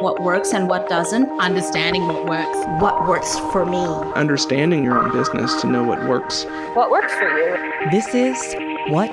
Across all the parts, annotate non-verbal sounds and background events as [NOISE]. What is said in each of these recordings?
what works and what doesn't, understanding what works, what works for me, understanding your own business to know what works, what works for you. This is What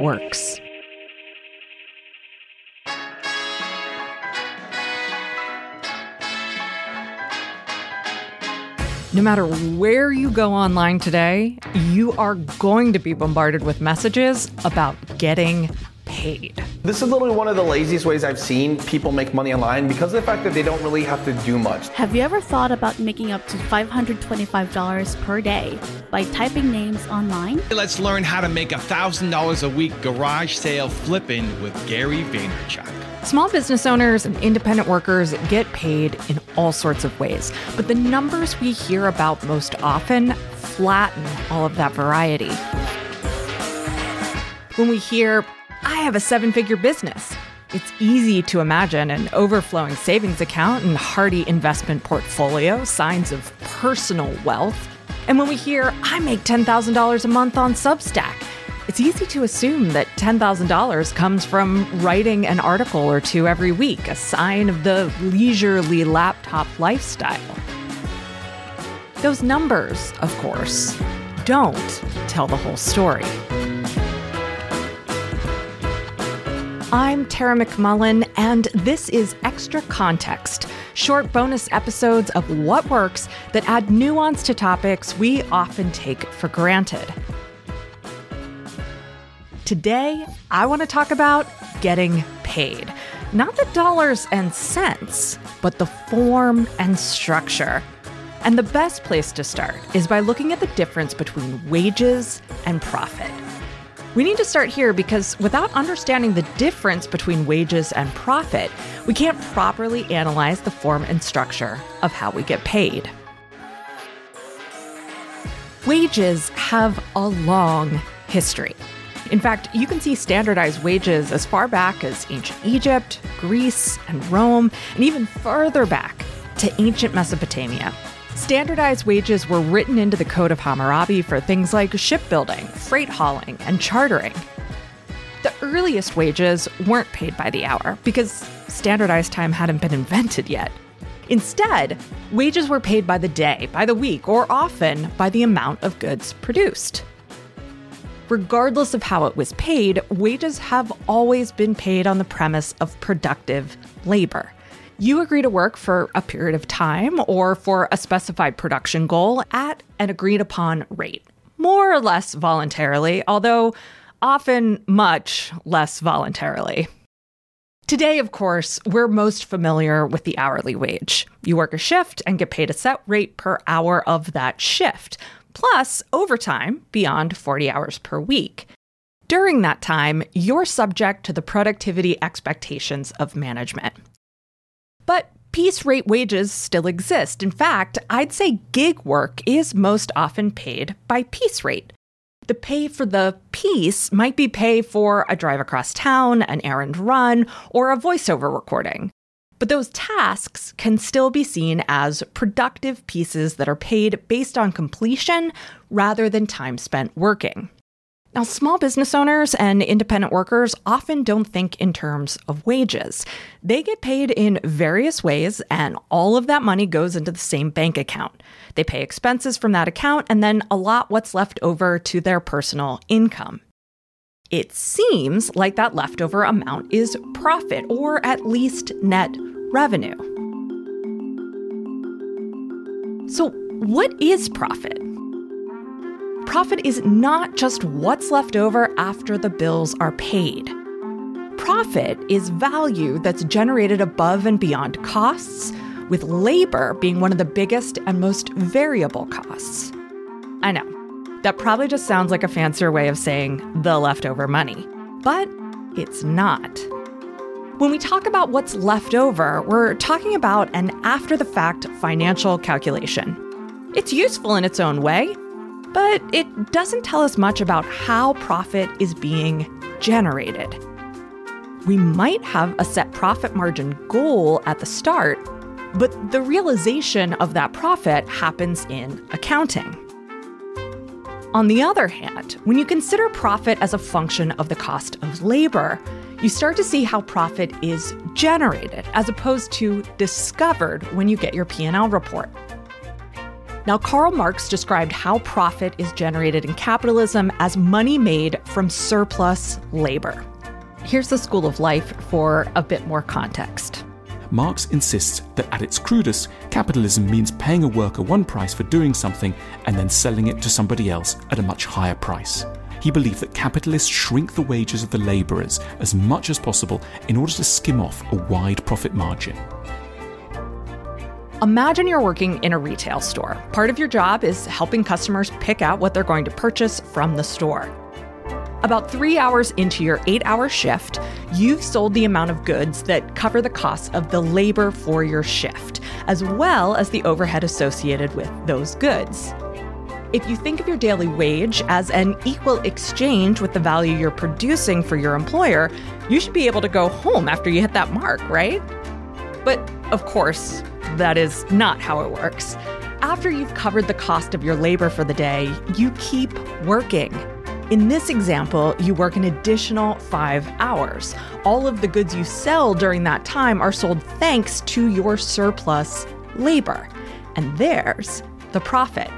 Works. No matter where you go online today, you are going to be bombarded with messages about getting paid. This is literally one of the laziest ways I've seen people make money online because of the fact that they don't really have to do much. Have you ever thought about making up to $525 per day by typing names online? Let's learn how to make $1,000 a week garage sale flipping with Gary Vaynerchuk. Small business owners and independent workers get paid in all sorts of ways, but the numbers we hear about most often flatten all of that variety. When we hear, I have a seven figure business, it's easy to imagine an overflowing savings account and hearty investment portfolio, signs of personal wealth. And when we hear, I make $10,000 a month on Substack, it's easy to assume that $10,000 comes from writing an article or two every week, a sign of the leisurely laptop lifestyle. Those numbers, of course, don't tell the whole story. I'm Tara McMullin, and this is Extra Context short bonus episodes of What Works that add nuance to topics we often take for granted. Today, I want to talk about getting paid. Not the dollars and cents, but the form and structure. And the best place to start is by looking at the difference between wages and profit. We need to start here because without understanding the difference between wages and profit, we can't properly analyze the form and structure of how we get paid. Wages have a long history. In fact, you can see standardized wages as far back as ancient Egypt, Greece, and Rome, and even further back to ancient Mesopotamia. Standardized wages were written into the Code of Hammurabi for things like shipbuilding, freight hauling, and chartering. The earliest wages weren't paid by the hour because standardized time hadn't been invented yet. Instead, wages were paid by the day, by the week, or often by the amount of goods produced. Regardless of how it was paid, wages have always been paid on the premise of productive labor. You agree to work for a period of time or for a specified production goal at an agreed upon rate, more or less voluntarily, although often much less voluntarily. Today, of course, we're most familiar with the hourly wage. You work a shift and get paid a set rate per hour of that shift, plus overtime beyond 40 hours per week. During that time, you're subject to the productivity expectations of management. But piece rate wages still exist. In fact, I'd say gig work is most often paid by piece rate. The pay for the piece might be pay for a drive across town, an errand run, or a voiceover recording. But those tasks can still be seen as productive pieces that are paid based on completion rather than time spent working. Now, small business owners and independent workers often don't think in terms of wages. They get paid in various ways, and all of that money goes into the same bank account. They pay expenses from that account and then allot what's left over to their personal income. It seems like that leftover amount is profit, or at least net revenue. So, what is profit? Profit is not just what's left over after the bills are paid. Profit is value that's generated above and beyond costs, with labor being one of the biggest and most variable costs. I know, that probably just sounds like a fancier way of saying the leftover money, but it's not. When we talk about what's left over, we're talking about an after the fact financial calculation. It's useful in its own way, but it doesn't tell us much about how profit is being generated. We might have a set profit margin goal at the start, but the realization of that profit happens in accounting. On the other hand, when you consider profit as a function of the cost of labor, you start to see how profit is generated as opposed to discovered when you get your P&L report. Now, Karl Marx described how profit is generated in capitalism as money made from surplus labor. Here's the School of Life for a bit more context. Marx insists that at its crudest, capitalism means paying a worker one price for doing something and then selling it to somebody else at a much higher price. He believed that capitalists shrink the wages of the labourers as much as possible in order to skim off a wide profit margin. Imagine you're working in a retail store. Part of your job is helping customers pick out what they're going to purchase from the store. About three hours into your eight hour shift, you've sold the amount of goods that cover the cost of the labor for your shift, as well as the overhead associated with those goods. If you think of your daily wage as an equal exchange with the value you're producing for your employer, you should be able to go home after you hit that mark, right? But of course, that is not how it works. After you've covered the cost of your labor for the day, you keep working. In this example, you work an additional five hours. All of the goods you sell during that time are sold thanks to your surplus labor. And there's the profit.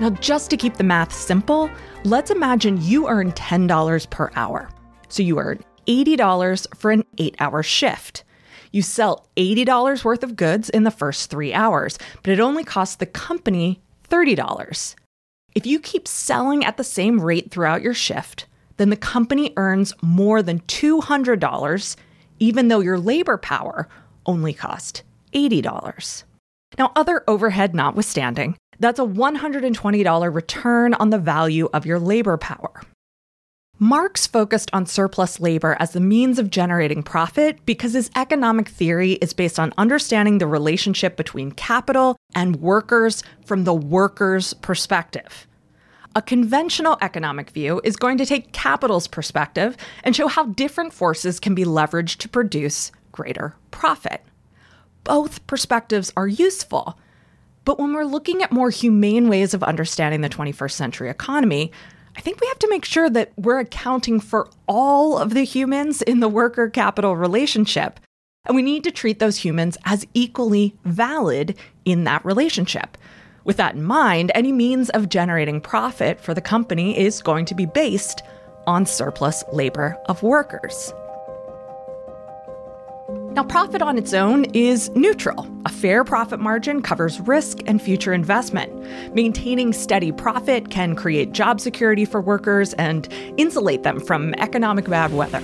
Now, just to keep the math simple, let's imagine you earn $10 per hour. So you earn $80 for an eight hour shift. You sell $80 worth of goods in the first three hours, but it only costs the company $30. If you keep selling at the same rate throughout your shift, then the company earns more than $200, even though your labor power only cost $80. Now, other overhead notwithstanding, that's a $120 return on the value of your labor power. Marx focused on surplus labor as the means of generating profit because his economic theory is based on understanding the relationship between capital and workers from the worker's perspective. A conventional economic view is going to take capital's perspective and show how different forces can be leveraged to produce greater profit. Both perspectives are useful, but when we're looking at more humane ways of understanding the 21st century economy, I think we have to make sure that we're accounting for all of the humans in the worker capital relationship. And we need to treat those humans as equally valid in that relationship. With that in mind, any means of generating profit for the company is going to be based on surplus labor of workers. Now, profit on its own is neutral. A fair profit margin covers risk and future investment. Maintaining steady profit can create job security for workers and insulate them from economic bad weather.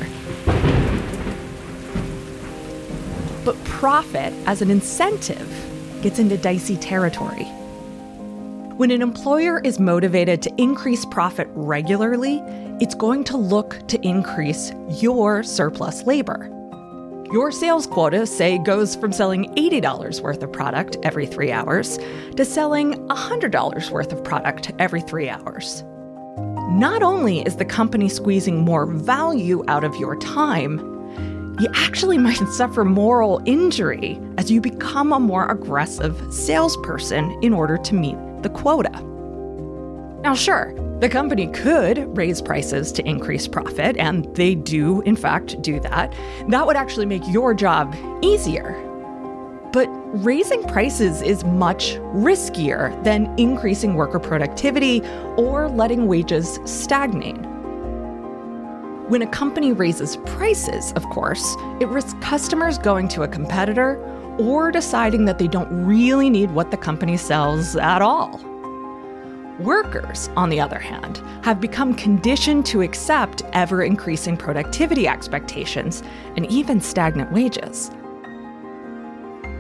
But profit as an incentive gets into dicey territory. When an employer is motivated to increase profit regularly, it's going to look to increase your surplus labor. Your sales quota, say, goes from selling $80 worth of product every three hours to selling $100 worth of product every three hours. Not only is the company squeezing more value out of your time, you actually [LAUGHS] might suffer moral injury as you become a more aggressive salesperson in order to meet the quota. Now, sure, the company could raise prices to increase profit, and they do, in fact, do that. That would actually make your job easier. But raising prices is much riskier than increasing worker productivity or letting wages stagnate. When a company raises prices, of course, it risks customers going to a competitor or deciding that they don't really need what the company sells at all. Workers, on the other hand, have become conditioned to accept ever increasing productivity expectations and even stagnant wages.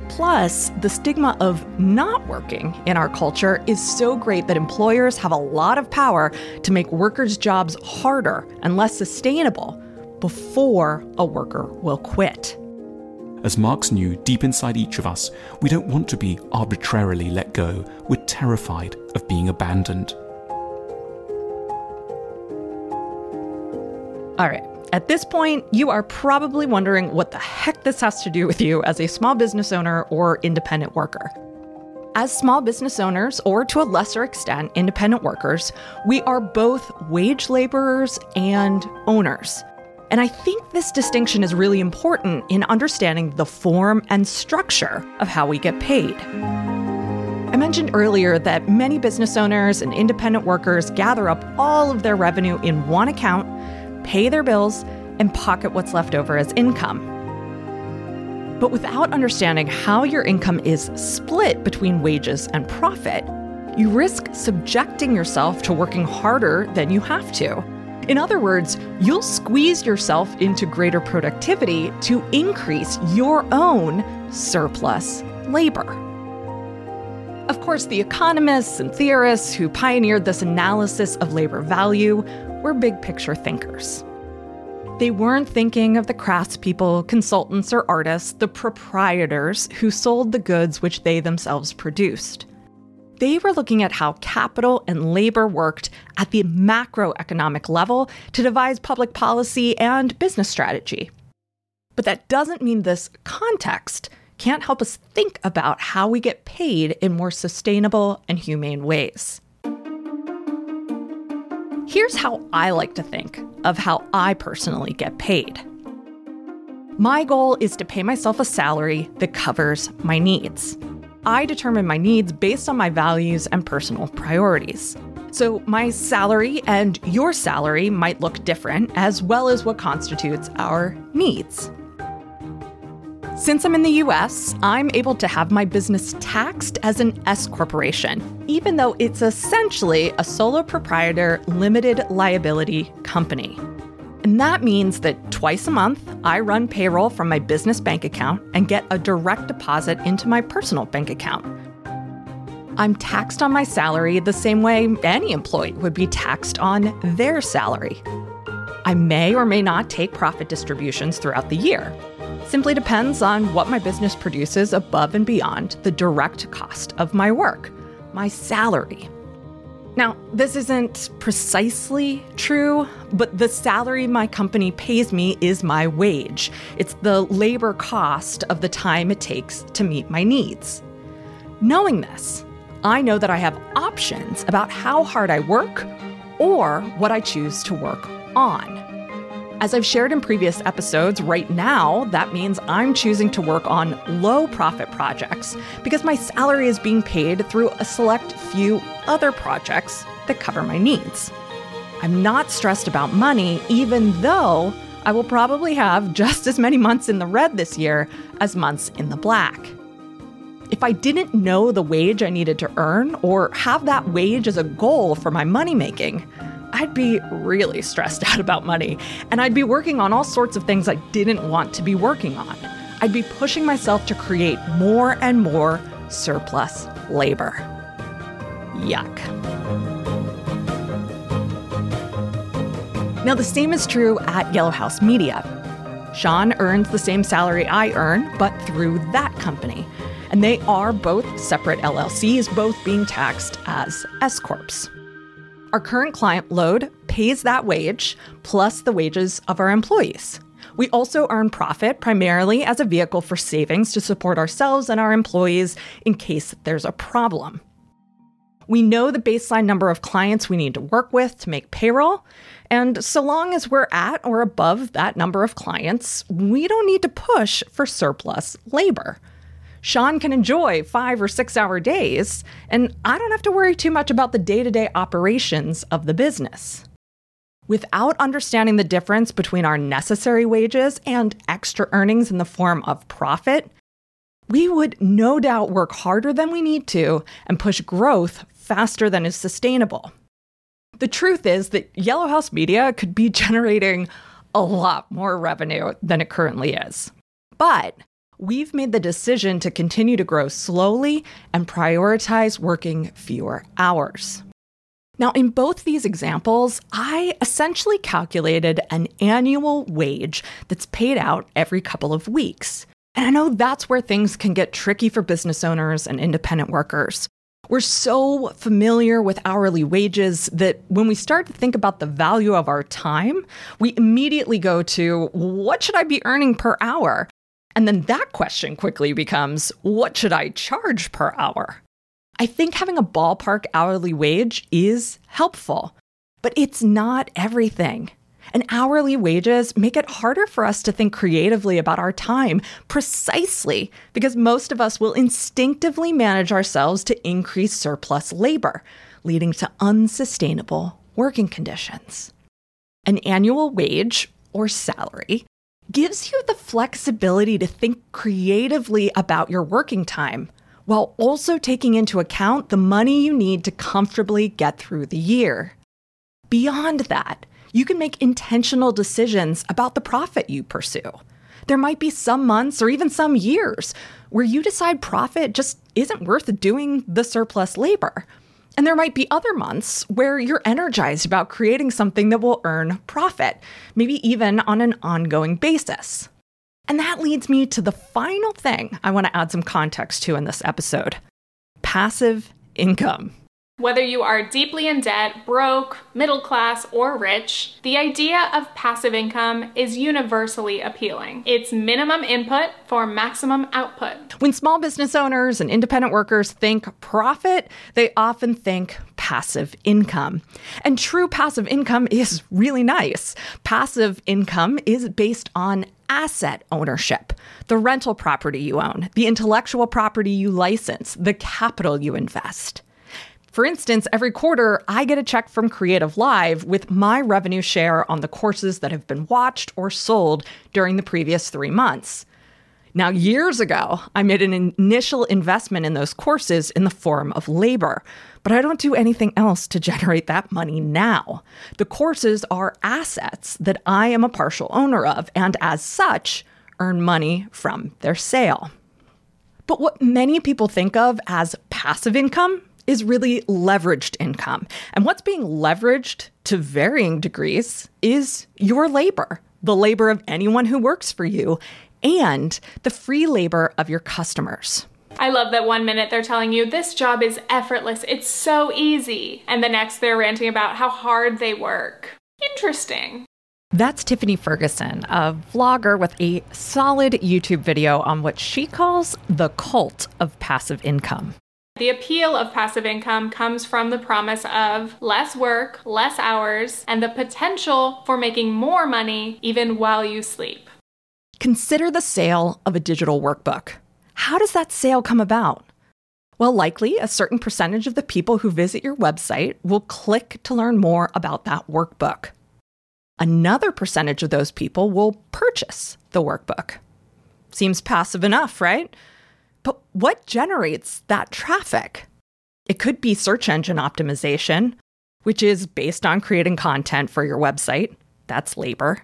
Plus, the stigma of not working in our culture is so great that employers have a lot of power to make workers' jobs harder and less sustainable before a worker will quit. As Marx knew deep inside each of us, we don't want to be arbitrarily let go. We're terrified of being abandoned. All right. At this point, you are probably wondering what the heck this has to do with you as a small business owner or independent worker. As small business owners, or to a lesser extent, independent workers, we are both wage laborers and owners. And I think this distinction is really important in understanding the form and structure of how we get paid. I mentioned earlier that many business owners and independent workers gather up all of their revenue in one account, pay their bills, and pocket what's left over as income. But without understanding how your income is split between wages and profit, you risk subjecting yourself to working harder than you have to. In other words, you'll squeeze yourself into greater productivity to increase your own surplus labor. Of course, the economists and theorists who pioneered this analysis of labor value were big picture thinkers. They weren't thinking of the craftspeople, consultants, or artists, the proprietors who sold the goods which they themselves produced. They were looking at how capital and labor worked at the macroeconomic level to devise public policy and business strategy. But that doesn't mean this context can't help us think about how we get paid in more sustainable and humane ways. Here's how I like to think of how I personally get paid. My goal is to pay myself a salary that covers my needs. I determine my needs based on my values and personal priorities. So, my salary and your salary might look different, as well as what constitutes our needs. Since I'm in the US, I'm able to have my business taxed as an S corporation, even though it's essentially a solo proprietor limited liability company. And that means that twice a month, I run payroll from my business bank account and get a direct deposit into my personal bank account. I'm taxed on my salary the same way any employee would be taxed on their salary. I may or may not take profit distributions throughout the year. Simply depends on what my business produces above and beyond the direct cost of my work, my salary. Now, this isn't precisely true, but the salary my company pays me is my wage. It's the labor cost of the time it takes to meet my needs. Knowing this, I know that I have options about how hard I work or what I choose to work on. As I've shared in previous episodes, right now, that means I'm choosing to work on low profit projects because my salary is being paid through a select few other projects that cover my needs. I'm not stressed about money, even though I will probably have just as many months in the red this year as months in the black. If I didn't know the wage I needed to earn or have that wage as a goal for my money making, I'd be really stressed [LAUGHS] out about money, and I'd be working on all sorts of things I didn't want to be working on. I'd be pushing myself to create more and more surplus labor. Yuck. Now, the same is true at Yellow House Media. Sean earns the same salary I earn, but through that company. And they are both separate LLCs, both being taxed as S Corps. Our current client load pays that wage plus the wages of our employees. We also earn profit primarily as a vehicle for savings to support ourselves and our employees in case there's a problem. We know the baseline number of clients we need to work with to make payroll, and so long as we're at or above that number of clients, we don't need to push for surplus labor. Sean can enjoy five or six hour days, and I don't have to worry too much about the day to day operations of the business. Without understanding the difference between our necessary wages and extra earnings in the form of profit, we would no doubt work harder than we need to and push growth faster than is sustainable. The truth is that Yellow House Media could be [LAUGHS] generating a lot more revenue than it currently is. But we've made the decision to continue to grow slowly and prioritize working fewer hours. Now, in both these examples, I essentially calculated an annual wage that's paid out every couple of weeks. And I know that's where things can get tricky for business owners and independent workers. We're so familiar with hourly wages that when we start to think about the value of our time, we immediately go to what should I be earning per hour? And then that question quickly becomes what should I charge per hour? I think having a ballpark hourly wage is helpful, but it's not everything. And hourly wages make it harder for us to think creatively about our time precisely because most of us will instinctively manage ourselves to increase surplus labor, leading to unsustainable working conditions. An annual wage or salary gives you the flexibility to think creatively about your working time while also taking into account the money you need to comfortably get through the year. Beyond that, you can make intentional decisions about the profit you pursue. There might be some months or even some years where you decide profit just isn't worth doing the surplus labor. And there might be other months where you're energized about creating something that will earn profit, maybe even on an ongoing basis. And that leads me to the final thing I want to add some context to in this episode passive income. Whether you are deeply in debt, broke, middle class, or rich, the idea of passive income is universally appealing. It's minimum input for maximum output. When small business owners and independent workers think profit, they often think passive income. And true passive income is really nice. Passive income is based on asset ownership, the rental property you own, the intellectual property you license, the capital you invest. For instance, every quarter, I get a check from CreativeLive with my revenue share on the courses that have been watched or sold during the previous three months. Now, years ago, I made an initial investment in those courses in the form of labor, but I don't do anything else to generate that money now. The courses are assets that I am a partial owner of, and as such, earn money from their sale. But what many people think of as passive income is really leveraged income. And what's being leveraged to varying degrees is your labor, the labor of anyone who works for you, and the free labor of your customers. I love that one minute they're telling you this job is effortless, it's so easy, and the next they're ranting about how hard they work. Interesting. That's Tiffany Ferguson, a vlogger with a solid YouTube video on what she calls the cult of passive income. The appeal of passive income comes from the promise of less work, less hours, and the potential for making more money even while you sleep. Consider the sale of a digital workbook. How does that sale come about? Well, likely a certain percentage of the people who visit your website will click to learn more about that workbook. Another percentage of those people will purchase the workbook. Seems passive enough, right? But what generates that traffic? It could be search engine optimization, which is based on creating content for your website. That's labor.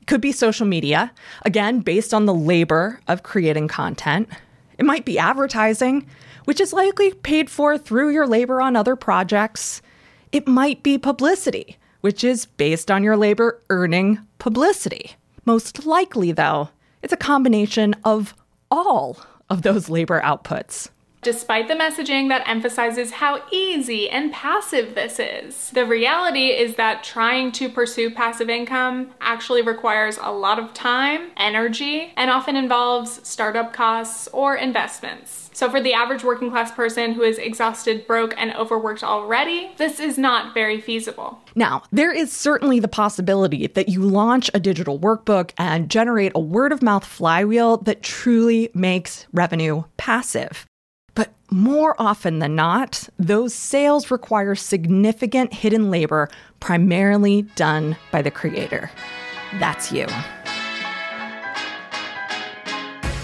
It could be social media, again, based on the labor of creating content. It might be advertising, which is likely paid for through your labor on other projects. It might be publicity, which is based on your labor earning publicity. Most likely, though, it's a combination of all of those labor outputs. Despite the messaging that emphasizes how easy and passive this is, the reality is that trying to pursue passive income actually requires a lot of time, energy, and often involves startup costs or investments. So, for the average working class person who is exhausted, broke, and overworked already, this is not very feasible. Now, there is certainly the possibility that you launch a digital workbook and generate a word of mouth flywheel that truly makes revenue passive. But more often than not, those sales require significant hidden labor, primarily done by the creator. That's you.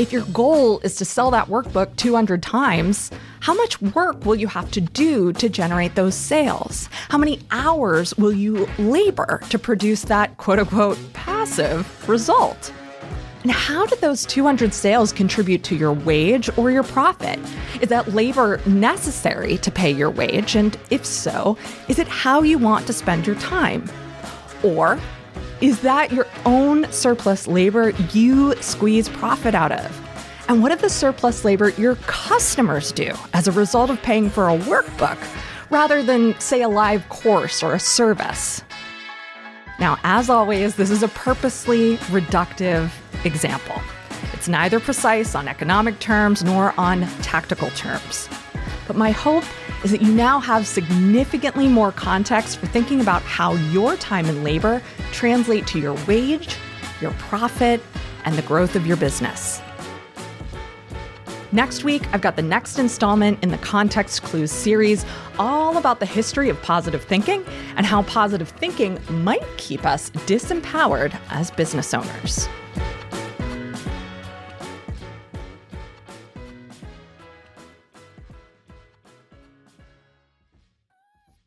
If your goal is to sell that workbook 200 times, how much work will you have to do to generate those sales? How many hours will you labor to produce that quote unquote passive result? And how do those 200 sales contribute to your wage or your profit? Is that labor necessary to pay your wage? And if so, is it how you want to spend your time? Or is that your own surplus labor you squeeze profit out of? And what if the surplus labor your customers do as a result of paying for a workbook rather than, say, a live course or a service? Now, as always, this is a purposely reductive example. It's neither precise on economic terms nor on tactical terms. But my hope is that you now have significantly more context for thinking about how your time and labor translate to your wage, your profit, and the growth of your business. Next week, I've got the next installment in the Context Clues series, all about the history of positive thinking and how positive thinking might keep us disempowered as business owners.